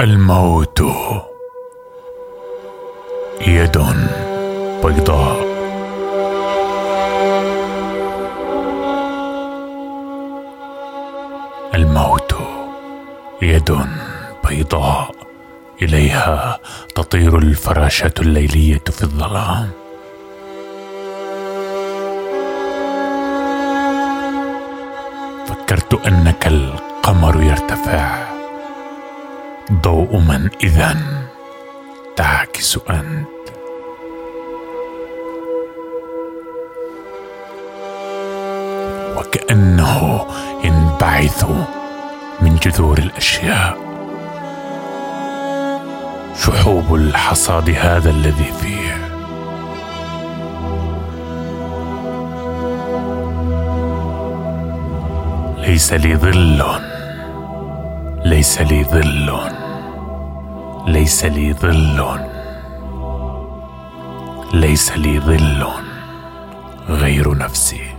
الموت. يد بيضاء. الموت. يد بيضاء. إليها تطير الفراشه الليلية في الظلام. فكرت أنك القمر يرتفع. ضوء من اذا تعكس أنت. وكأنه ينبعث من جذور الأشياء. شحوب الحصاد هذا الذي فيه. ليس لي ظل. ليس لي ظل. ليس لي ظل. ليس لي ظل. غير نفسي.